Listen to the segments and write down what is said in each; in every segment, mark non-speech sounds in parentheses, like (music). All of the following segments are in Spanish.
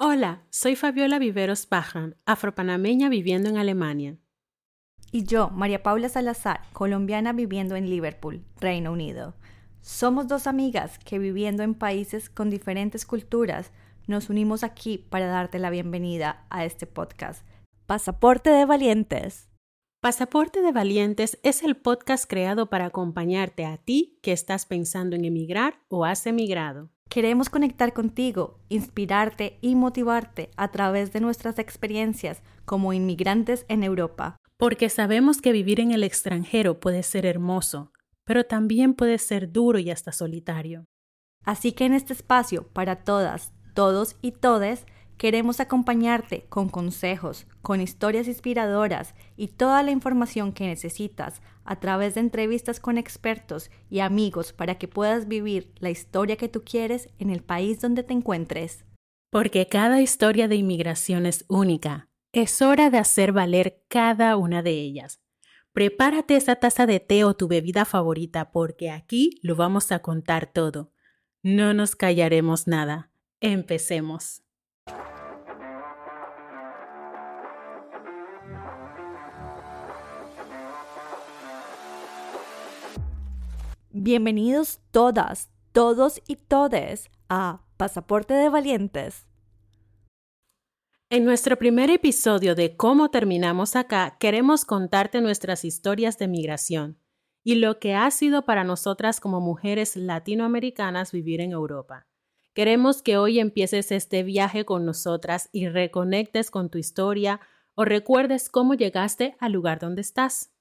Hola, soy Fabiola Viveros Pajan, afropanameña viviendo en Alemania. Y yo, María Paula Salazar, colombiana viviendo en Liverpool, Reino Unido. Somos dos amigas que viviendo en países con diferentes culturas nos unimos aquí para darte la bienvenida a este podcast. Pasaporte de Valientes. Pasaporte de Valientes es el podcast creado para acompañarte a ti que estás pensando en emigrar o has emigrado. Queremos conectar contigo, inspirarte y motivarte a través de nuestras experiencias como inmigrantes en Europa. Porque sabemos que vivir en el extranjero puede ser hermoso, pero también puede ser duro y hasta solitario. Así que en este espacio, para todas, todos y todes, queremos acompañarte con consejos, con historias inspiradoras y toda la información que necesitas a través de entrevistas con expertos y amigos para que puedas vivir la historia que tú quieres en el país donde te encuentres. Porque cada historia de inmigración es única. Es hora de hacer valer cada una de ellas. Prepárate esa taza de té o tu bebida favorita porque aquí lo vamos a contar todo. No nos callaremos nada. Empecemos. Bienvenidos todas, todos y todes a Pasaporte de Valientes. En nuestro primer episodio de Cómo terminamos acá, queremos contarte nuestras historias de migración y lo que ha sido para nosotras como mujeres latinoamericanas vivir en Europa. Queremos que hoy empieces este viaje con nosotras y reconectes con tu historia o recuerdes cómo llegaste al lugar donde estás.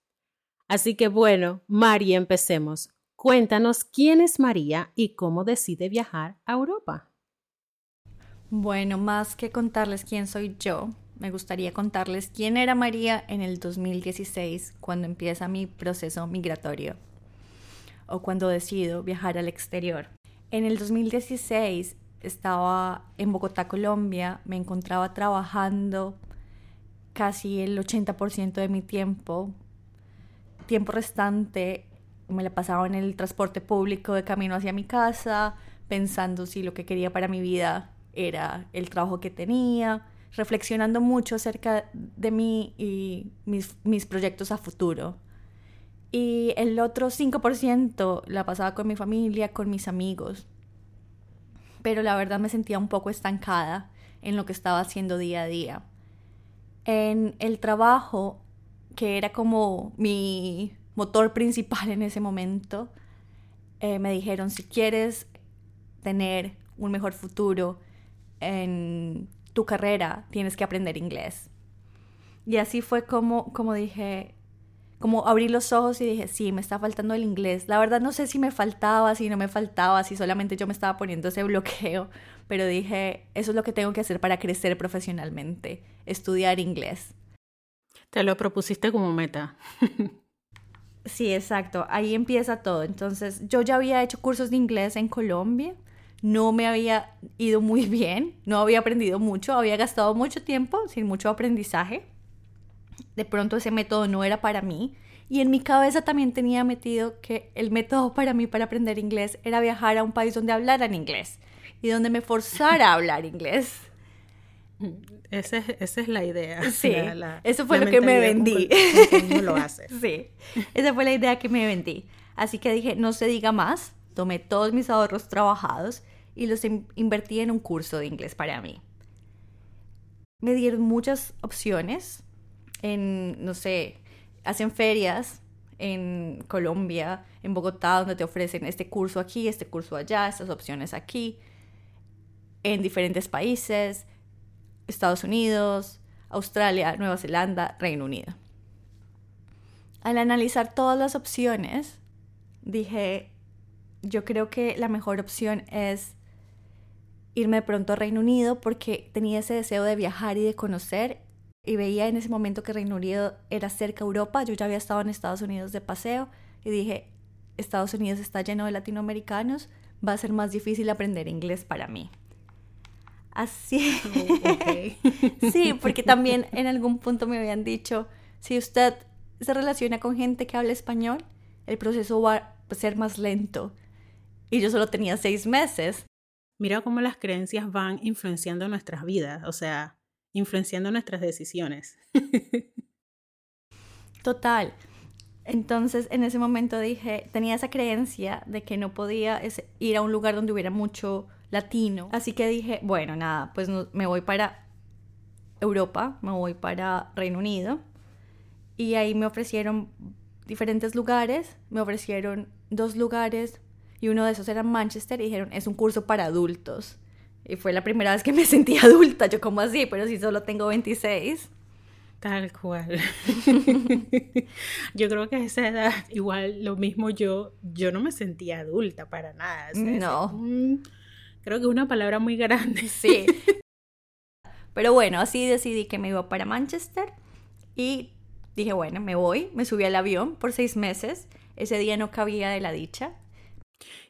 Así que bueno, Mari, empecemos. Cuéntanos quién es María y cómo decide viajar a Europa. Bueno, más que contarles quién soy yo, me gustaría contarles quién era María en el 2016, cuando empieza mi proceso migratorio o cuando decido viajar al exterior. En el 2016 estaba en Bogotá, Colombia, me encontraba trabajando casi el 80% de mi tiempo. Tiempo restante me la pasaba en el transporte público de camino hacia mi casa, pensando si lo que quería para mi vida era el trabajo que tenía, reflexionando mucho acerca de mí y mis, mis proyectos a futuro. Y el otro 5% la pasaba con mi familia, con mis amigos. Pero la verdad me sentía un poco estancada en lo que estaba haciendo día a día. En el trabajo, que era como mi motor principal en ese momento, eh, me dijeron, si quieres tener un mejor futuro en tu carrera, tienes que aprender inglés. Y así fue como, como dije, como abrí los ojos y dije, sí, me está faltando el inglés. La verdad no sé si me faltaba, si no me faltaba, si solamente yo me estaba poniendo ese bloqueo, pero dije, eso es lo que tengo que hacer para crecer profesionalmente, estudiar inglés. Te lo propusiste como meta. (laughs) Sí, exacto. Ahí empieza todo. Entonces, yo ya había hecho cursos de inglés en Colombia. No me había ido muy (laughs) bien. No había aprendido mucho. Había gastado mucho tiempo sin mucho aprendizaje. De pronto ese método no era para mí. Y en mi cabeza también tenía metido que el método para mí para aprender inglés era viajar a un país donde hablaran inglés y donde me forzara a hablar inglés. Esa es, la idea. Sí, (laughs) eso fue lo que me vendí. lo hace. (laughs) sí, esa fue la idea que me vendí. Así que dije, no se diga más, tomé todos mis ahorros trabajados y los invertí en un curso de inglés para mí. Me dieron muchas opciones en, no sé, hacen ferias en Colombia, en Bogotá, donde te ofrecen este curso aquí, este curso allá, estas opciones aquí, en diferentes países Estados Unidos, Australia, Nueva Zelanda, Reino Unido. Al analizar todas las opciones, dije, yo creo que la mejor opción es irme pronto a Reino Unido porque tenía ese deseo de viajar y de conocer y veía en ese momento que Reino Unido era cerca a Europa, yo ya había estado en Estados Unidos de paseo y dije, Estados Unidos está lleno de latinoamericanos, va a ser más difícil aprender inglés para mí. Así. Oh, (laughs) sí, porque también en algún punto me habían dicho, si usted se relaciona con gente que habla español, el proceso va a ser más lento. Y yo solo tenía seis meses. mira cómo las creencias van influenciando nuestras vidas, o sea, influenciando nuestras decisiones. (laughs) Total. Entonces, en ese momento dije, tenía esa creencia de que no podía ir a un lugar donde hubiera mucho latino. Así que dije, bueno, nada, pues me voy para Europa, me voy para Reino Unido. Y ahí me ofrecieron diferentes lugares, me ofrecieron dos lugares y uno de esos era Manchester y dijeron, es un curso para adultos. Y fue la primera vez que me (laughs) sentí adulta, yo como así, pero si solo tengo 26. Tal cual. yo creo que a esa edad, igual lo mismo yo, yo no me sentía adulta para nada. no. Creo que es una palabra muy grande. (laughs) Sí. (laughs) Pero bueno, así decidí que me iba para Manchester y dije, bueno, me voy, me subí al avión por seis meses. Ese día no cabía de la dicha.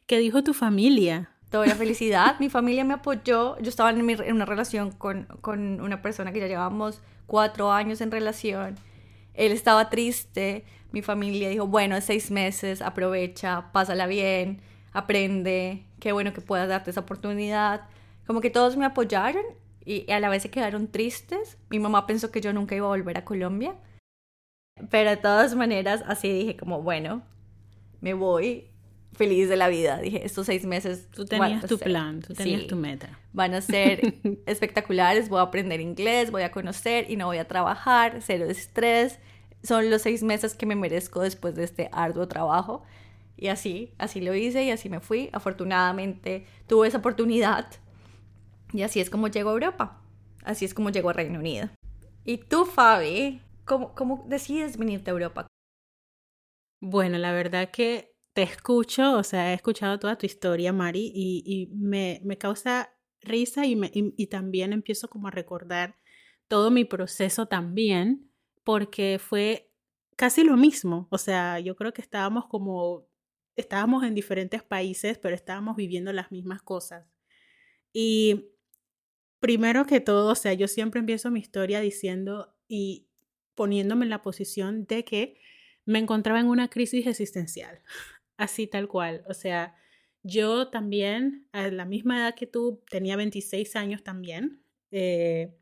¿Qué dijo tu familia? Toda la (laughs) felicidad. Mi familia me apoyó. Yo estaba en, en una relación con, con una persona que ya llevábamos cuatro años en relación. Él estaba triste. Mi familia dijo, bueno, seis meses, aprovecha, pásala bien, aprende, qué bueno que puedas darte esa oportunidad. Como que todos me apoyaron y a la vez se quedaron tristes. Mi mamá pensó que yo nunca iba a volver a Colombia. Pero de todas maneras, así dije como, bueno, me voy feliz de la vida. Dije, estos seis meses... Tú tenías tu plan, tú tenías tu meta. Van a ser (laughs) espectaculares, voy a aprender inglés, voy a conocer y no voy a trabajar, cero estrés. Son los seis meses que me merezco después de este arduo trabajo. Y así, así lo hice y así me fui. Afortunadamente tuve esa oportunidad. Y así es como llego a Europa. Así es como llego a Reino Unido. ¿Y tú, Fabi? ¿Cómo, cómo decides venirte a Europa? Bueno, la verdad que te escucho, o sea, he escuchado toda tu historia, Mari, y, me, causa risa y, me, y, también empiezo como a recordar todo mi proceso también, porque fue casi lo mismo, o sea, yo creo que estábamos como, estábamos en diferentes países, pero estábamos viviendo las mismas cosas. Y primero que todo, o sea, yo siempre empiezo mi historia diciendo y poniéndome en la posición de que me encontraba en una crisis existencial (laughs) así tal cual. O sea, yo también, a la misma edad que tú, tenía 26 años también, eh,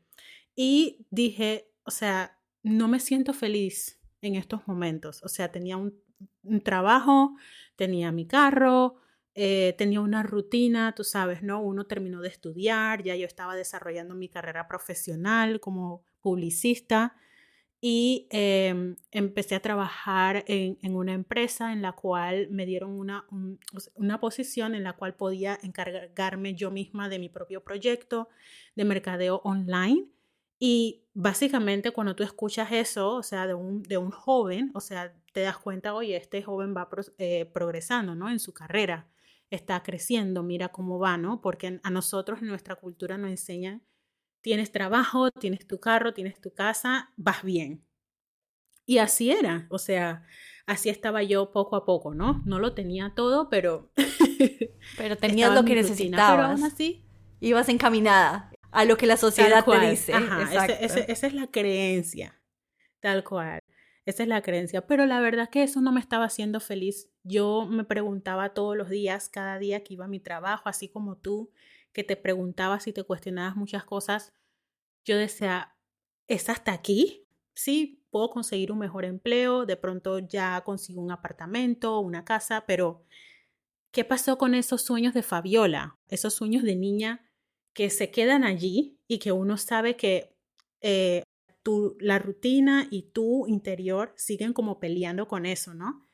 y dije, o sea, no me siento feliz en estos momentos. O sea, tenía un, trabajo, tenía mi carro, eh, tenía una rutina, tú sabes, ¿no? Uno terminó de estudiar, ya yo estaba desarrollando mi carrera profesional como publicista y em, empecé a trabajar en, una empresa en la cual me dieron una, una posición en la cual podía encargarme yo misma de mi propio proyecto de mercadeo online. Y básicamente cuando tú escuchas eso, o sea, de un, de un joven, o sea, te das cuenta, oye, este joven va eh, progresando, ¿no? En su carrera, está creciendo, mira cómo va, ¿no? Porque a nosotros en nuestra cultura nos enseñan tienes trabajo, tienes tu carro, tienes tu casa, vas bien. Y así era, o sea, así estaba yo poco a poco, ¿no? No lo tenía todo, pero... (laughs) pero tenías lo que necesitabas. pero aún así... Ibas encaminada a lo que la sociedad te dice. esa es la creencia, tal cual. Esa es la creencia. Pero la verdad que eso no me estaba haciendo feliz. Yo me preguntaba todos los días, cada día que iba a mi trabajo, así como tú, que te preguntabas y te cuestionabas muchas cosas, yo decía, ¿es hasta aquí? Sí, puedo conseguir un mejor empleo, de pronto ya consigo un apartamento, una casa, pero ¿qué pasó con esos sueños de Fabiola? Esos sueños de niña que se quedan allí y que uno sabe que eh, tu, la rutina y tu interior siguen como peleando con eso, ¿no?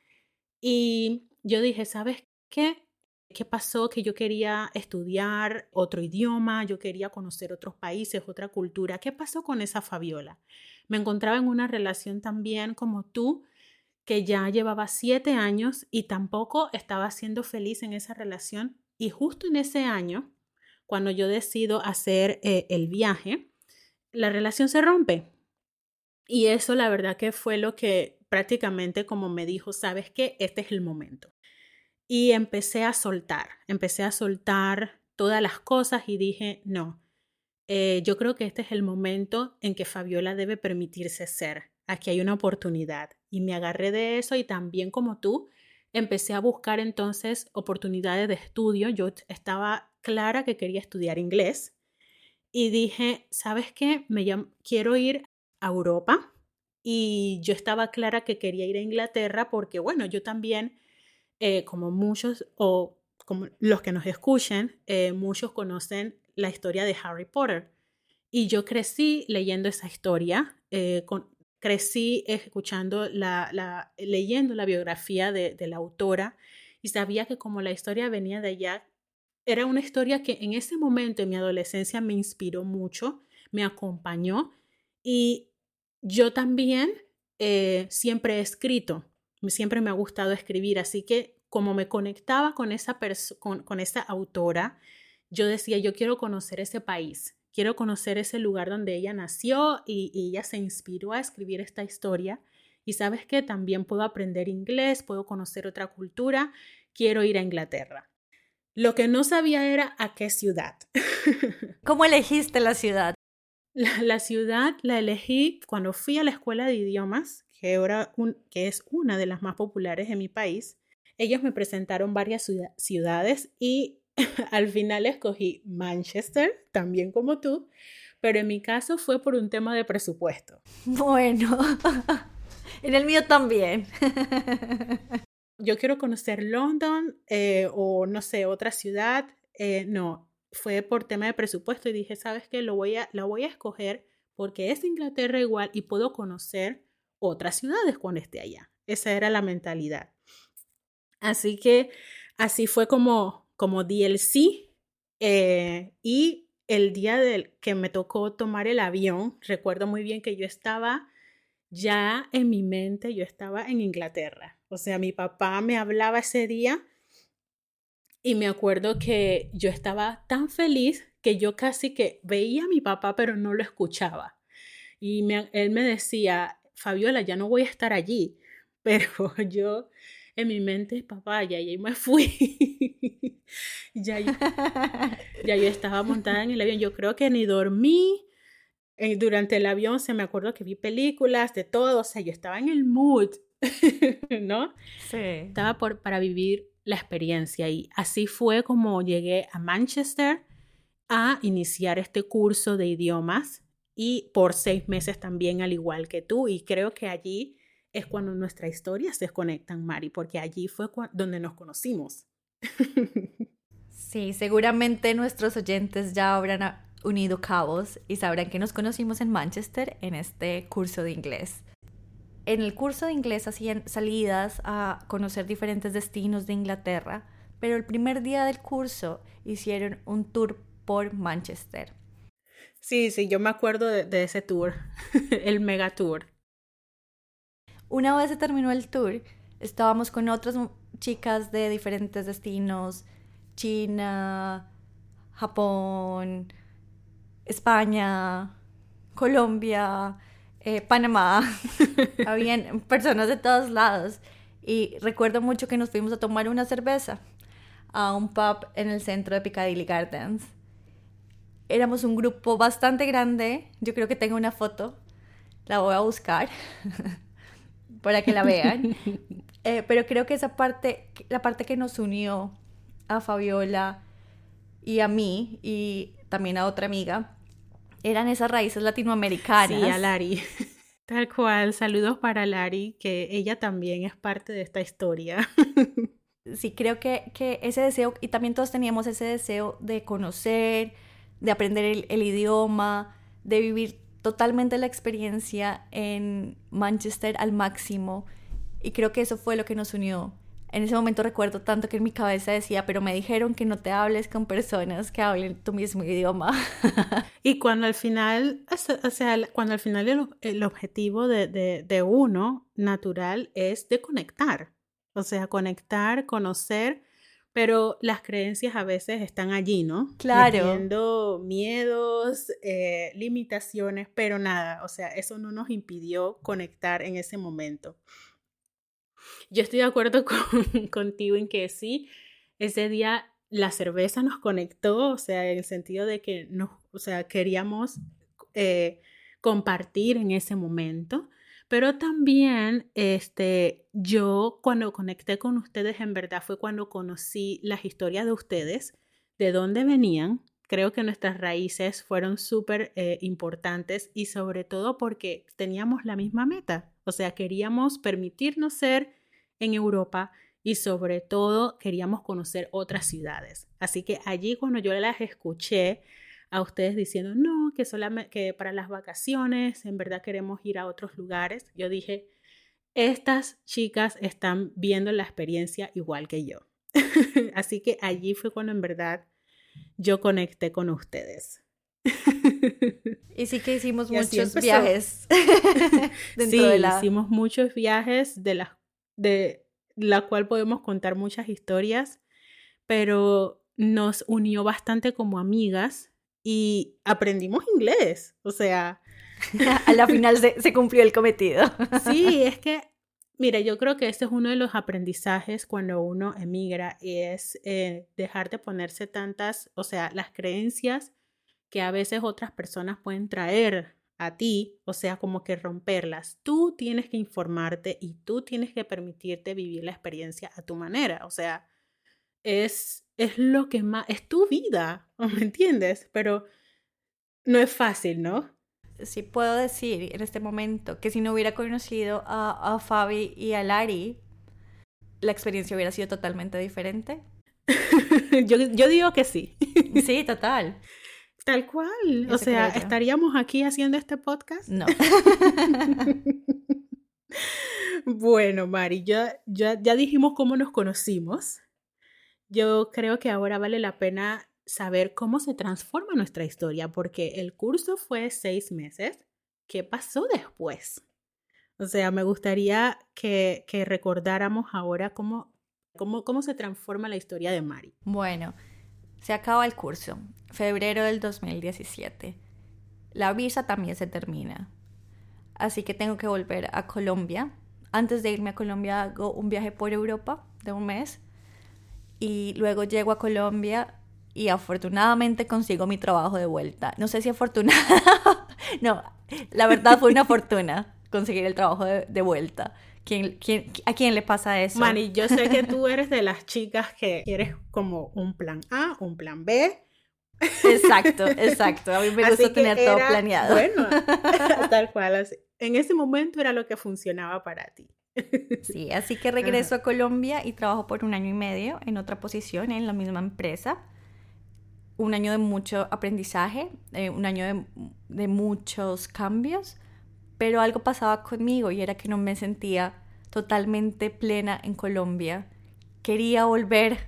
Y yo dije, ¿sabes qué? ¿Qué pasó? Que yo quería estudiar otro idioma, yo quería conocer otros países, otra cultura. ¿Qué pasó con esa Fabiola? Me encontraba en una relación también como tú, que ya llevaba siete años y tampoco estaba siendo feliz en esa relación. Y justo en ese año, cuando yo decido hacer eh, el viaje, la relación se rompe. Y eso la verdad que fue lo que prácticamente como me dijo, sabes que este es el momento. Y empecé a soltar, empecé a soltar todas las cosas y dije, no, eh, yo creo que este es el momento en que Fabiola debe permitirse ser. Aquí hay una oportunidad. Y me agarré de eso y también como tú, empecé a buscar entonces oportunidades de estudio. Yo estaba clara que quería estudiar inglés y dije, ¿sabes qué? Me quiero ir a Europa y yo estaba clara que quería ir a Inglaterra porque, bueno, yo también, eh, como muchos o como los que nos escuchen, eh, muchos conocen la historia de Harry Potter. Y yo crecí leyendo esa historia, eh, crecí escuchando la, leyendo la biografía de, de la autora y sabía que como la historia venía de allá, era una historia que en ese momento en mi adolescencia me inspiró mucho, me acompañó y yo también eh, siempre he escrito, siempre me ha gustado escribir, así que como me conectaba con esa, con, con esa autora, yo decía, yo quiero conocer ese país, quiero conocer ese lugar donde ella nació y, y ella se inspiró a escribir esta historia. Y sabes que también puedo aprender inglés, puedo conocer otra cultura, quiero ir a Inglaterra. Lo que no sabía era a qué ciudad. ¿Cómo elegiste la ciudad? La, ciudad la elegí cuando fui a la escuela de idiomas, que, que es una de las más populares en mi país. Ellos me presentaron varias ciudades y (laughs) al final escogí Manchester, también como tú, pero en mi caso fue por un tema de presupuesto. Bueno, (laughs) en el mío también. (laughs) Yo quiero conocer London eh, o no sé, otra ciudad. Eh, no, fue por tema de presupuesto y dije, ¿sabes qué? Lo voy a, la voy a escoger porque es Inglaterra igual y puedo conocer otras ciudades cuando esté allá. Esa era la mentalidad. Así que así fue como, como sí. Eh, y el día del que me tocó tomar el avión, recuerdo muy bien que yo estaba ya en mi mente, yo estaba en Inglaterra. O sea, mi papá me hablaba ese día y me acuerdo que yo estaba tan feliz que yo casi que veía a mi papá, pero no lo escuchaba. Y él me decía, Fabiola, ya no voy a estar allí. (laughs) Pero yo en mi mente, papá, ya, ya me fui. (laughs) ya, (laughs) ya yo estaba montada en el avión. Yo creo que ni dormí. Eh, durante el avión se me acuerdo que vi películas de todo. O sea, yo estaba en el mood, ¿no? Sí. Estaba por, para vivir la experiencia. Y así fue como llegué a Manchester a iniciar este curso de idiomas y por seis meses también al igual que tú. Y creo que allí es cuando nuestras historias se conectan, Mari, porque allí fue donde nos conocimos. (laughs) Sí, seguramente nuestros oyentes ya habrán unido cabos y sabrán que nos conocimos en Manchester en este curso de inglés en el curso de inglés hacían salidas a conocer diferentes destinos de Inglaterra, pero el primer día del curso hicieron un tour por Manchester. Sí, sí, yo me acuerdo de, ese tour, (laughs) el mega tour. Una vez se terminó el tour, estábamos con otras chicas de diferentes destinos, China, Japón, España, Colombia, eh, Panamá, (laughs) habían personas de todos lados. Y recuerdo mucho que nos fuimos a tomar una cerveza a un pub en el centro de Piccadilly Gardens. Éramos un grupo bastante grande, yo creo que tengo una foto, la voy a buscar (laughs) para que la vean. (laughs) Eh, pero creo que esa parte, la parte que nos unió a Fabiola y a mí y también a otra amiga, eran esas raíces latinoamericanas. Sí, a Lari. (laughs) Tal cual, saludos para Lari, que ella también es parte de esta historia. (laughs) Sí, creo que, que ese deseo, y también todos teníamos ese deseo de conocer, de aprender el, el idioma, de vivir totalmente la experiencia en Manchester al máximo. Y creo que eso fue lo que nos unió en ese momento recuerdo tanto que en mi cabeza decía, pero me dijeron que no te hables con personas que hablen tu mismo idioma. (laughs) y cuando al final, o sea, cuando al final el, objetivo de, de, de, uno natural es de conectar, o sea, conectar, conocer, pero las creencias a veces están allí, ¿no? Claro. Teniendo miedos, eh, limitaciones, pero nada, o sea, eso no nos impidió conectar en ese momento. Yo estoy de acuerdo (laughs) con, contigo en que sí, ese día la cerveza nos conectó, o sea, en el sentido de que nos, o sea, queríamos eh, compartir en ese momento, pero también este, yo cuando conecté con ustedes en verdad fue cuando conocí las historias de ustedes, de dónde venían. Creo que nuestras raíces fueron súper eh, importantes y sobre todo porque teníamos la misma meta. O sea, queríamos permitirnos ser en Europa y sobre todo queríamos conocer otras ciudades. Así que allí cuando yo las escuché a ustedes diciendo, no, que, solamente, que para las vacaciones en verdad queremos ir a otros lugares, yo dije, estas chicas están viendo la experiencia igual que yo. (laughs) Así que allí fue cuando en verdad yo conecté con ustedes. (laughs) Y sí que hicimos muchos viajes. (laughs) sí, hicimos muchos viajes de la, de la cual podemos contar muchas historias, pero nos unió bastante como amigas y aprendimos inglés. O sea... (laughs) a la final se, cumplió el cometido. sí, es que, mira, yo creo que este es uno de los aprendizajes cuando uno emigra, es eh, dejar de ponerse tantas, o sea, las creencias que a veces otras personas pueden traer a ti, o sea, como que romperlas. Tú tienes que informarte y tú tienes que permitirte vivir la experiencia a tu manera, o sea, es, es lo que más, es tu vida, (laughs) ¿me entiendes? Pero no es fácil, ¿no? Sí puedo decir en este momento que si no hubiera conocido a, a Fabi y a Lari, la experiencia hubiera sido totalmente diferente. (laughs) yo, yo digo que sí. sí, total. Tal cual. o sea, ¿estaríamos aquí haciendo este podcast? No. (laughs) bueno, Mari, ya, ya, ya dijimos cómo nos conocimos. Yo creo que ahora vale la pena saber cómo se transforma nuestra historia, porque el curso fue seis meses. ¿Qué pasó después? O sea, me gustaría que, que recordáramos ahora cómo, cómo, cómo se transforma la historia de Mari. Bueno, se acaba el curso, febrero del 2017. La visa también se termina. Así que tengo que volver a Colombia. Antes de irme a Colombia hago un viaje por Europa de un mes. Y luego llego a Colombia y afortunadamente consigo mi trabajo de vuelta. No sé si afortunada. (laughs) no, la verdad fue una fortuna conseguir el trabajo de, de vuelta. ¿Quién, quién, a quién le pasa eso? Mani, yo sé que tú (laughs) eres de las chicas que quieres como un plan A, un plan B. Exacto, (laughs) exacto. A mí me gusta tener todo planeado. Bueno, tal cual. En ese momento era lo que funcionaba para ti. Sí, así que regreso a Colombia y trabajo por un año y medio en otra posición en la misma empresa. Un año de mucho aprendizaje, eh, un año de, de muchos cambios pero algo pasaba conmigo y era que no me sentía totalmente plena en Colombia. Quería volver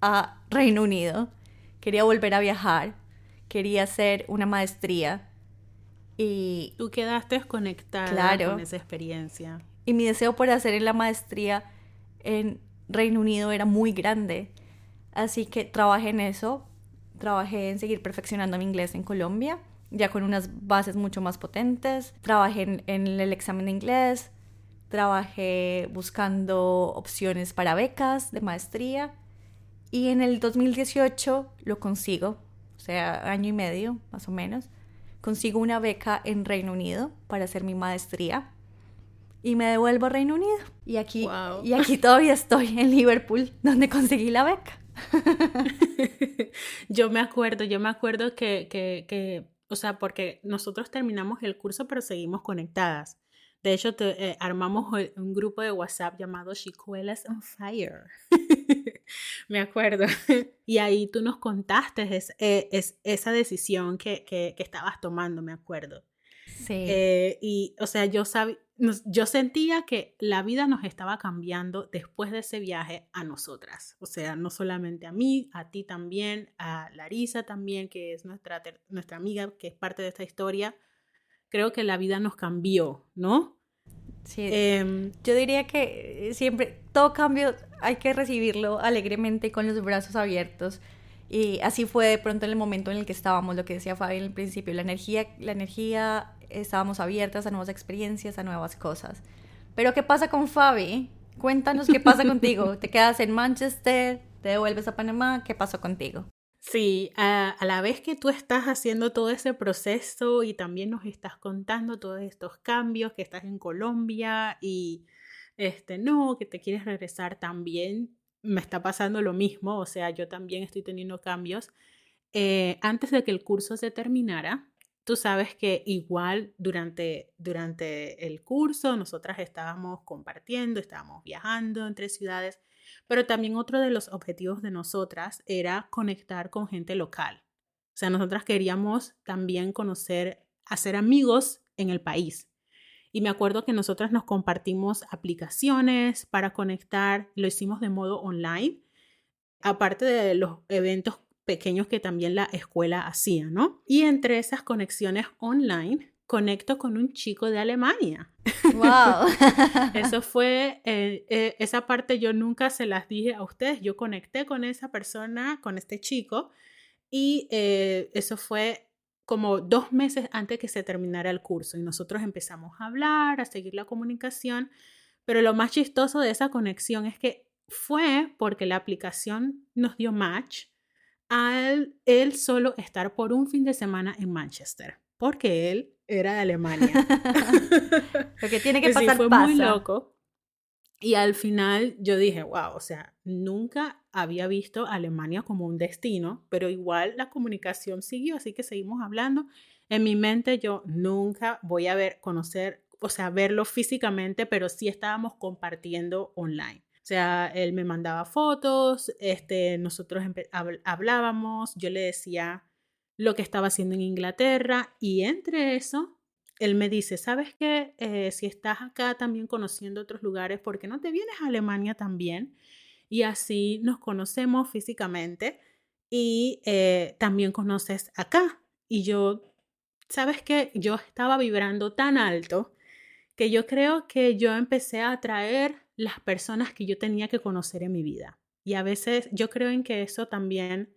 a Reino Unido, quería volver a viajar, quería hacer una maestría y... Tú quedaste desconectada con esa experiencia. Y mi deseo por hacer la maestría en Reino Unido era muy grande. Así que trabajé en eso, trabajé en seguir perfeccionando mi inglés en Colombia ya con unas bases mucho más potentes. Trabajé en, el examen de inglés, trabajé buscando opciones para becas de maestría y en el 2018 lo consigo, o sea, año y medio más o menos, consigo una beca en Reino Unido para hacer mi maestría y me devuelvo a Reino Unido. Y aquí, y aquí todavía estoy en Liverpool, donde conseguí la beca. (laughs) yo me acuerdo, yo me acuerdo que, que, que o sea, porque nosotros terminamos el curso, pero seguimos conectadas. De hecho, eh, armamos un grupo de WhatsApp llamado Chicuelas on Fire. (laughs) Me acuerdo. (laughs) y ahí tú nos contaste es, eh, es, esa decisión que, que, que, estabas tomando, me acuerdo. Sí. Eh, y, o sea, yo, sabía yo sentía que la vida nos estaba cambiando después de ese viaje a nosotras. O sea, no solamente a mí, a ti también, a Larisa también, que es nuestra, nuestra amiga, que es parte de esta historia. Creo que la vida nos cambió, ¿no? Sí. Em, yo diría que siempre, todo cambio hay que recibirlo alegremente con los brazos abiertos. Y así fue de pronto en el momento en el que estábamos, lo que decía Fabi en el principio, la energía, la energía estábamos abiertas a nuevas experiencias, a nuevas cosas. Pero ¿qué pasa con Fabi? Cuéntanos qué pasa contigo. ¿Te quedas en Manchester? ¿Te devuelves a Panamá? ¿Qué pasó contigo? Sí, a, la vez que tú estás haciendo todo ese proceso y también nos estás contando todos estos cambios, que estás en Colombia y este no, que te quieres regresar también, me está pasando lo mismo, o sea, yo también estoy teniendo cambios. Eh, antes de que el curso se terminara, tú sabes que igual durante, durante el curso nosotras estábamos compartiendo, estábamos viajando entre ciudades, pero también otro de los objetivos de nosotras era conectar con gente local. O sea, nosotras queríamos también conocer, hacer amigos en el país. Y me acuerdo que nosotras nos compartimos aplicaciones para conectar, lo hicimos de modo online, aparte de los eventos pequeños que también la escuela hacía, ¿no? Y entre esas conexiones online, conecto con un chico de Alemania. ¡Wow! (laughs) Eso fue, eh, eh, esa parte yo nunca se las dije a ustedes, yo conecté con esa persona, con este chico, y eh, eso fue como dos meses antes que se terminara el curso y nosotros empezamos a hablar, a seguir la comunicación, pero lo más chistoso de esa conexión es que fue porque la aplicación nos dio match al él solo estar por un fin de semana en Manchester, porque él era de Alemania. (laughs) lo que tiene que pasar sí, fue muy loco. Y al final yo dije, wow, o sea, nunca había visto Alemania como un destino, pero igual la comunicación siguió, así que seguimos hablando. En mi mente yo nunca voy a ver, conocer, o sea, verlo físicamente, pero sí estábamos compartiendo online. Sea, él me mandaba fotos, este, nosotros hablábamos, yo le decía lo que estaba haciendo en Inglaterra y entre eso él me dice, ¿sabes qué? Eh, si estás acá también conociendo otros lugares, ¿por qué no te vienes a Alemania también? Y así nos conocemos físicamente y eh, también conoces acá. Y yo, ¿sabes qué? Yo estaba vibrando tan alto que yo creo que yo empecé a atraer las personas que yo tenía que conocer en mi vida. Y a veces yo creo en que eso también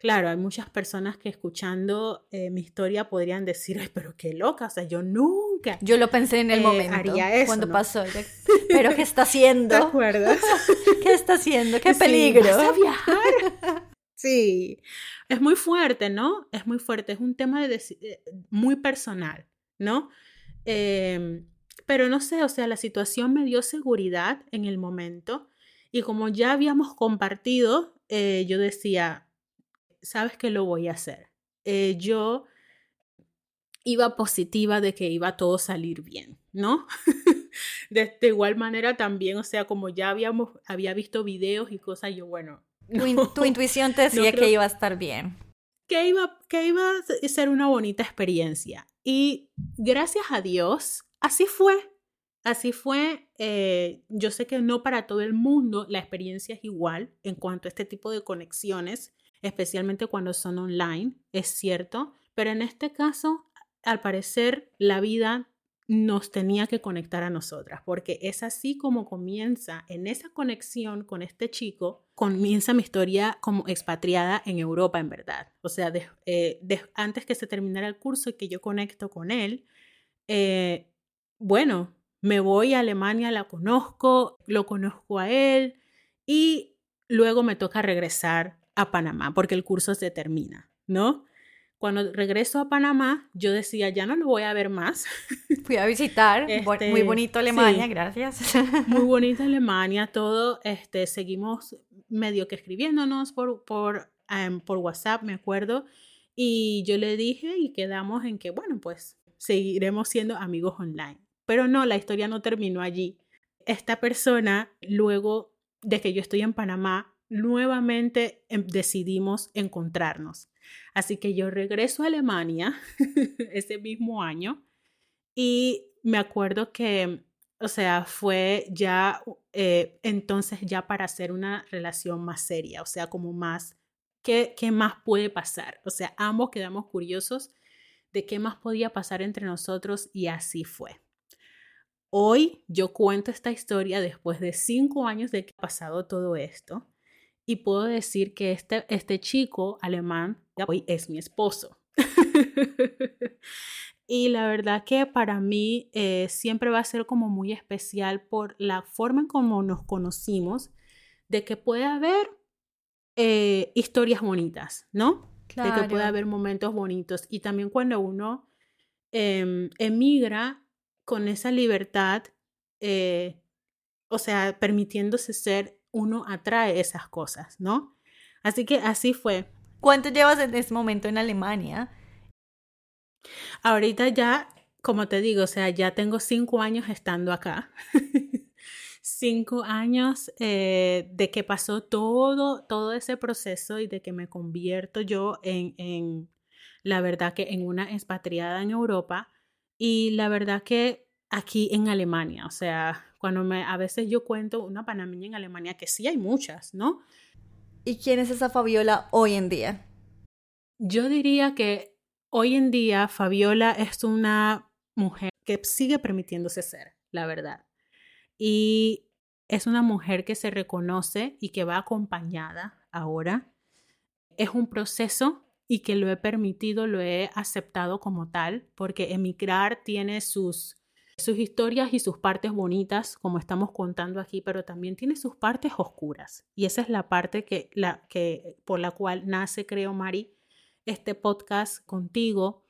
Claro, hay muchas personas que escuchando eh, mi historia podrían decir, pero qué loca, o sea, yo nunca. Yo lo pensé en el eh, momento, haría eso, cuando pasó. Pero ¿qué está haciendo? (laughs) ¿Te acuerdas? (laughs) ¿Qué está haciendo? ¡Qué (laughs) peligro! ¿Vas a viajar? sí, es muy fuerte, ¿no? Es muy fuerte, es un tema de eh, muy personal, ¿no? Em, pero no sé, o sea, la situación me dio seguridad en el momento y como ya habíamos compartido, yo decía, sabes que lo voy a hacer. Eh, yo iba positiva de que iba todo a salir bien, ¿no? (laughs) de, igual manera también, o sea, como ya habíamos, había visto videos y cosas, yo, bueno. (laughs) tu, intuición te decía que iba a estar bien. Que iba, que iba a ser una bonita experiencia. Y gracias a Dios, así fue. Así fue. Eh, yo sé que no para todo el mundo la experiencia es igual en cuanto a este tipo de conexiones especialmente cuando son online, es cierto, pero en este caso, al parecer, la vida nos tenía que conectar a nosotras, porque es así como comienza, en esa conexión con este chico, comienza mi historia como expatriada en Europa, en verdad. O sea, eh, antes que se terminara el curso y que yo conecto con él, eh, bueno, me voy a Alemania, la conozco, lo conozco a él y luego me toca regresar a Panamá porque el curso se termina, ¿no? Cuando regreso a Panamá, yo decía, ya no lo voy a ver más. (laughs) Fui a visitar, muy este, bonito Alemania, gracias. (laughs) Muy bonita Alemania, todo, este, seguimos medio que escribiéndonos por, por, em, por WhatsApp, me acuerdo, y yo le dije y quedamos en que, bueno, pues seguiremos siendo amigos online. Pero no, la historia no terminó allí. Esta persona, luego de que yo estoy en Panamá, nuevamente em, decidimos encontrarnos. Así que yo regreso a Alemania (laughs) ese mismo año y me acuerdo que, o sea, fue ya eh, entonces ya para hacer una relación más seria, o sea, como más, ¿qué, ¿qué más puede pasar? O sea, ambos quedamos curiosos de qué más podía pasar entre nosotros y así fue. Hoy yo cuento esta historia después de cinco años de que ha pasado todo esto y puedo decir que este, este chico alemán hoy es mi esposo. (laughs) y la verdad que para mí eh, siempre va a ser como muy especial por la forma en cómo nos conocimos, de que puede haber eh, historias bonitas, ¿no? De que puede haber momentos bonitos. Y también cuando uno em, emigra con esa libertad, eh, o sea, permitiéndose ser uno atrae esas cosas, ¿no? Así que así fue. ¿Cuánto llevas en este momento en Alemania? Ahorita ya, como te digo, o sea, ya tengo cinco años estando acá. (laughs) cinco años eh, de que pasó todo, todo ese proceso y de que me convierto yo en, en, la verdad que en una expatriada en Europa y la verdad que aquí en Alemania, o sea, cuando me, a veces yo cuento una panameña en Alemania, que sí hay muchas, ¿no? ¿Y quién es esa Fabiola hoy en día? Yo diría que hoy en día Fabiola es una mujer que sigue permitiéndose ser, la verdad. Y es una mujer que se reconoce y que va acompañada ahora. Es un proceso y que lo he permitido, lo he aceptado como tal, porque emigrar tiene sus, sus historias y sus partes bonitas, como estamos contando aquí, pero también tiene sus partes oscuras. Y esa es la parte que, la, que, por la cual nace, creo, Mari, este podcast contigo,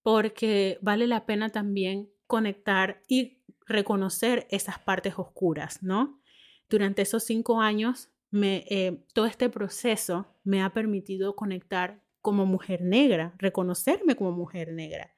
porque vale la pena también conectar y reconocer esas partes oscuras, ¿no? Durante esos cinco años, eh, todo este proceso me ha permitido conectar como mujer negra, reconocerme como mujer negra.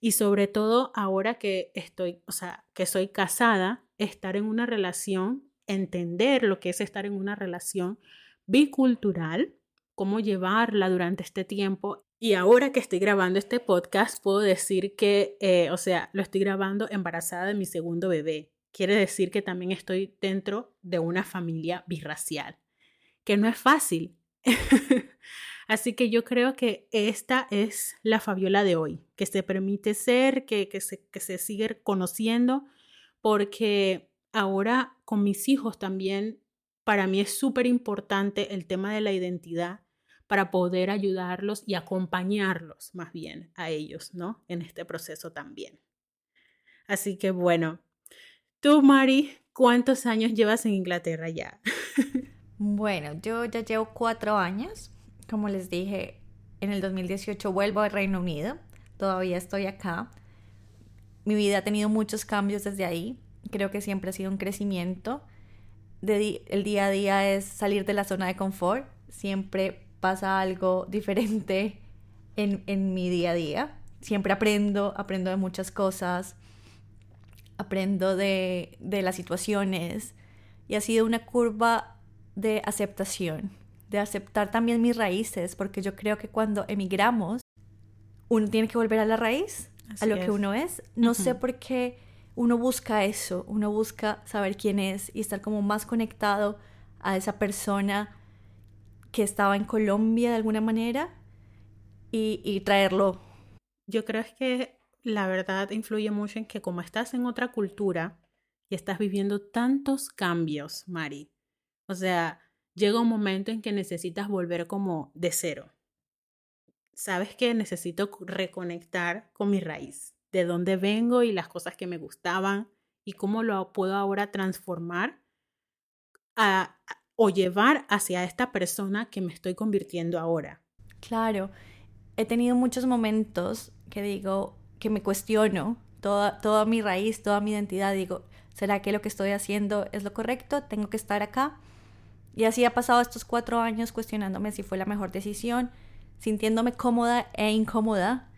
Y sobre todo ahora que estoy, o sea, que soy casada, estar en una relación, entender lo que es estar en una relación bicultural, cómo llevarla durante este tiempo. Y ahora que estoy grabando este podcast, puedo decir que, eh, o sea, lo estoy grabando embarazada de mi segundo bebé. Quiere decir que también estoy dentro de una familia birracial, que no es fácil. (laughs) Así que yo creo que esta es la Fabiola de hoy, que se permite ser, que, que, se, que se sigue conociendo, porque ahora con mis hijos también, para mí es súper importante el tema de la identidad para poder ayudarlos y acompañarlos más bien a ellos, ¿no? En este proceso también. Así que bueno, tú, Mari, ¿cuántos años llevas en Inglaterra ya? (laughs) bueno, yo ya llevo cuatro años. Como les dije, en el 2018 vuelvo al Reino Unido. Todavía estoy acá. Mi vida ha tenido muchos cambios desde ahí. Creo que siempre ha sido un crecimiento. El día a día es salir de la zona de confort. Siempre pasa algo (laughs) diferente en, mi día a día. Siempre aprendo, aprendo de muchas cosas, aprendo de las situaciones y ha sido una curva de aceptación, de aceptar también mis raíces, porque yo creo que cuando emigramos, uno tiene que volver a la raíz, a lo que uno es. No sé por qué uno busca eso, uno busca saber quién es y estar como más conectado a esa persona que estaba en Colombia de alguna manera y, traerlo. Yo creo que la verdad influye mucho en que como estás en otra cultura y estás viviendo tantos cambios, Mari, o sea, llega un momento en que necesitas volver como de cero. Sabes que necesito reconectar con mi raíz, de dónde vengo y las cosas que me gustaban y cómo lo puedo ahora transformar a, o llevar hacia esta persona que me estoy convirtiendo ahora. Claro, he tenido muchos momentos que digo, que me cuestiono toda, toda mi raíz, toda mi identidad, digo, ¿será que lo que estoy haciendo es lo correcto? ¿Tengo que estar acá? Y así ha pasado estos cuatro años cuestionándome si fue la mejor decisión, sintiéndome cómoda e incómoda,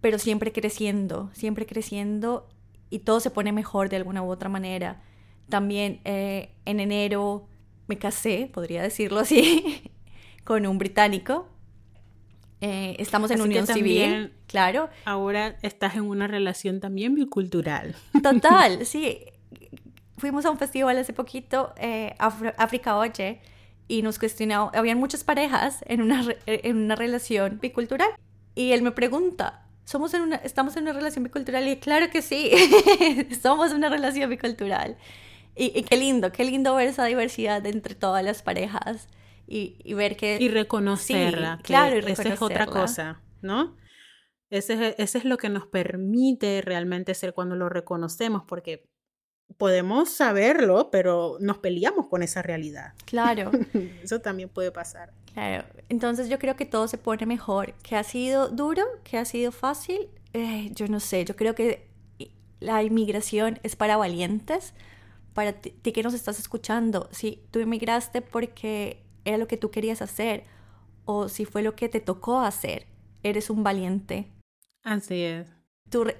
pero siempre creciendo, siempre creciendo y todo se pone mejor de alguna u otra manera. También eh, en enero me casé, podría decirlo así, (laughs) con un británico. Eh, estamos en unión civil, claro. Ahora estás en una relación también bicultural. Total, sí. Fuimos a un festival hace poquito, eh, África Oye, y nos cuestionó, habían muchas parejas en una, en una relación bicultural. Y él me pregunta, ¿Somos en una, ¿estamos en una relación bicultural? Y claro que sí, (laughs) somos una relación bicultural. Y, qué lindo, qué lindo ver esa diversidad entre todas las parejas y, ver que... Y reconocerla. claro, y Esa es otra cosa, ¿no? Ese, ese es lo que nos permite realmente ser cuando lo reconocemos, porque podemos saberlo, pero nos peleamos con esa realidad. Claro. (laughs) Eso también puede pasar. Claro. Entonces yo creo que todo se pone mejor. ¿Que ha sido duro? ¿Que ha sido fácil? Eh, yo no sé. Yo creo que la inmigración es para valientes para ti, que nos estás escuchando, si tú emigraste porque era lo que tú querías hacer o si fue lo que te tocó hacer, eres un valiente. Así es.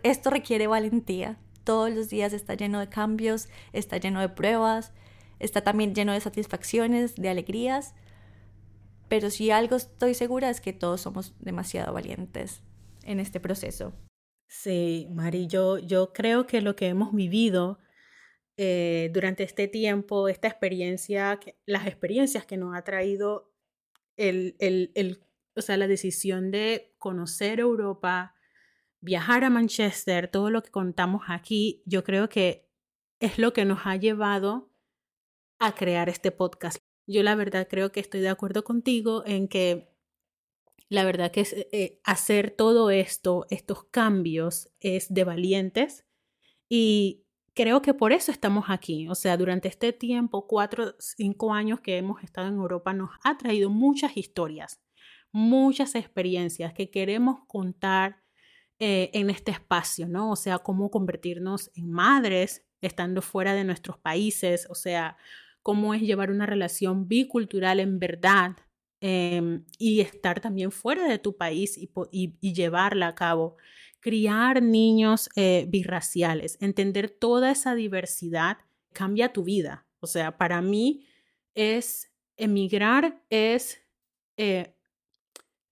esto requiere valentía. Todos los días está lleno de cambios, está lleno de pruebas, está también lleno de satisfacciones, de alegrías. Pero si algo estoy segura es que todos somos demasiado valientes en este proceso. Sí, Mari, yo, yo creo que lo que hemos vivido eh, durante este tiempo, esta experiencia, las experiencias que nos ha traído el, el, el, o sea, la decisión de conocer Europa, viajar a Manchester, todo lo que contamos aquí, yo creo que es lo que nos ha llevado a crear este podcast. Yo la verdad creo que estoy de acuerdo contigo en que la verdad que es, eh, hacer todo esto, estos cambios, es de valientes y creo que por eso estamos aquí. O sea, durante este tiempo, cuatro, cinco años que hemos estado en Europa, nos ha traído muchas historias, muchas experiencias que queremos contar eh, en este espacio, ¿no? O sea, cómo convertirnos en madres estando fuera de nuestros países, o sea, cómo es llevar una relación bicultural en verdad em, y estar también fuera de tu país y llevarla a cabo criar niños eh, birraciales, entender toda esa diversidad cambia tu vida. O sea, para mí es emigrar, es eh,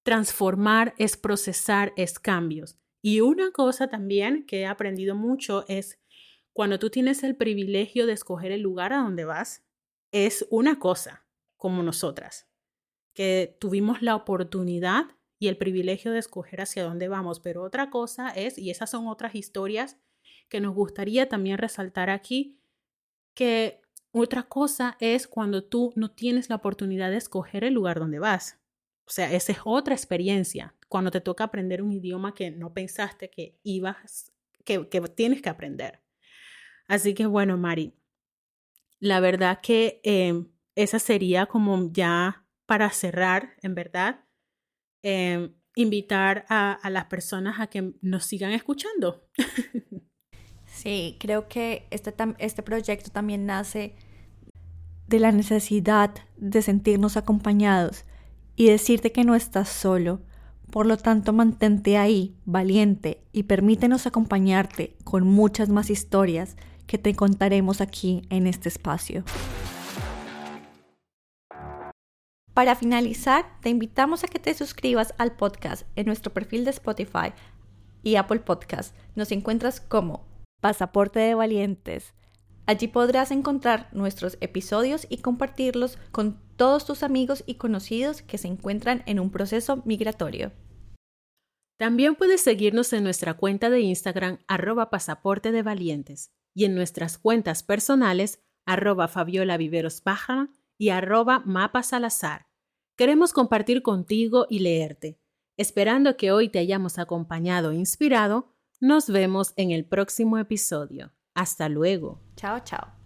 transformar, es procesar, es cambios. Y una cosa también que he aprendido mucho es cuando tú tienes el privilegio de escoger el lugar a donde vas, es una cosa como nosotras, que tuvimos la oportunidad y el privilegio de escoger hacia dónde vamos. Pero otra cosa es, y esas son otras historias que nos gustaría también resaltar aquí, que otra cosa es cuando tú no tienes la oportunidad de escoger el lugar donde vas. O sea, esa es otra experiencia. Cuando te toca aprender un idioma que no pensaste que ibas, que, tienes que aprender. Así que bueno, Mari, la verdad que eh, esa sería como ya para cerrar, en verdad, Em, invitar a, las personas a que nos sigan escuchando. (laughs) sí, creo que este, este proyecto también nace de la necesidad de sentirnos acompañados y decirte que no estás solo. Por lo tanto, mantente ahí, valiente, y permítenos acompañarte con muchas más historias que te contaremos aquí en este espacio. Para finalizar, te invitamos a que te suscribas al podcast en nuestro perfil de Spotify y Apple Podcast. Nos encuentras como Pasaporte de Valientes. Allí podrás encontrar nuestros episodios y compartirlos con todos tus amigos y conocidos que se encuentran en un proceso migratorio. También puedes seguirnos en nuestra cuenta de Instagram arroba pasaporte de valientes y en nuestras cuentas personales arroba Fabiola Viveros y arroba Mapa Salazar. Queremos compartir contigo y leerte. Esperando que hoy te hayamos acompañado e inspirado, nos vemos en el próximo episodio. Hasta luego. Chao, chao.